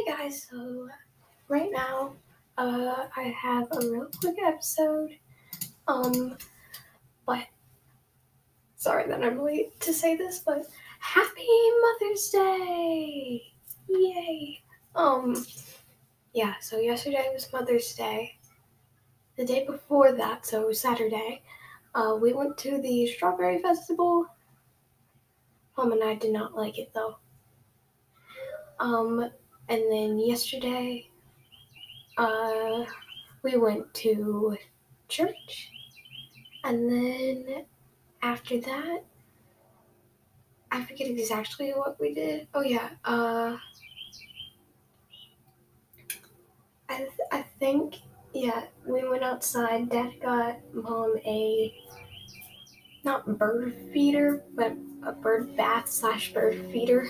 Hey guys, so right now uh, I have a real quick episode. Um, but sorry that I'm late to say this, but Happy Mother's Day! Yay! Um, yeah. So yesterday was Mother's Day. The day before that, so Saturday, uh, we went to the Strawberry Festival. Mom and I did not like it though. Um, and then yesterday, uh, we went to church. And then after that, I forget exactly what we did. Oh, yeah. Uh, I, th- I think, yeah, we went outside. Dad got mom a, not bird feeder, but a bird bath slash bird feeder.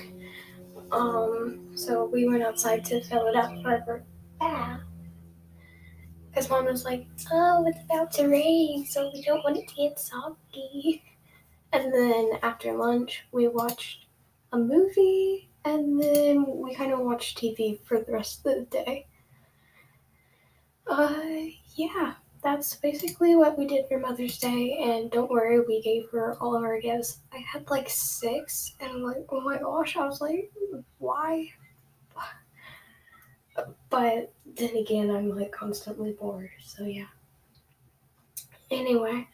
Um, so we went outside to fill it up for her bath. Because mom was like, oh, it's about to rain, so we don't want it to get soggy. And then after lunch, we watched a movie, and then we kind of watched TV for the rest of the day. Uh, yeah, that's basically what we did for Mother's Day, and don't worry, we gave her all of our gifts. I had like six, and I'm like, oh my gosh, I was like, why? But then again, I'm like constantly bored, so yeah. Anyway,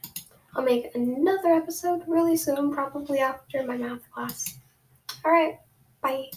I'll make another episode really soon, probably after my math class. Alright, bye.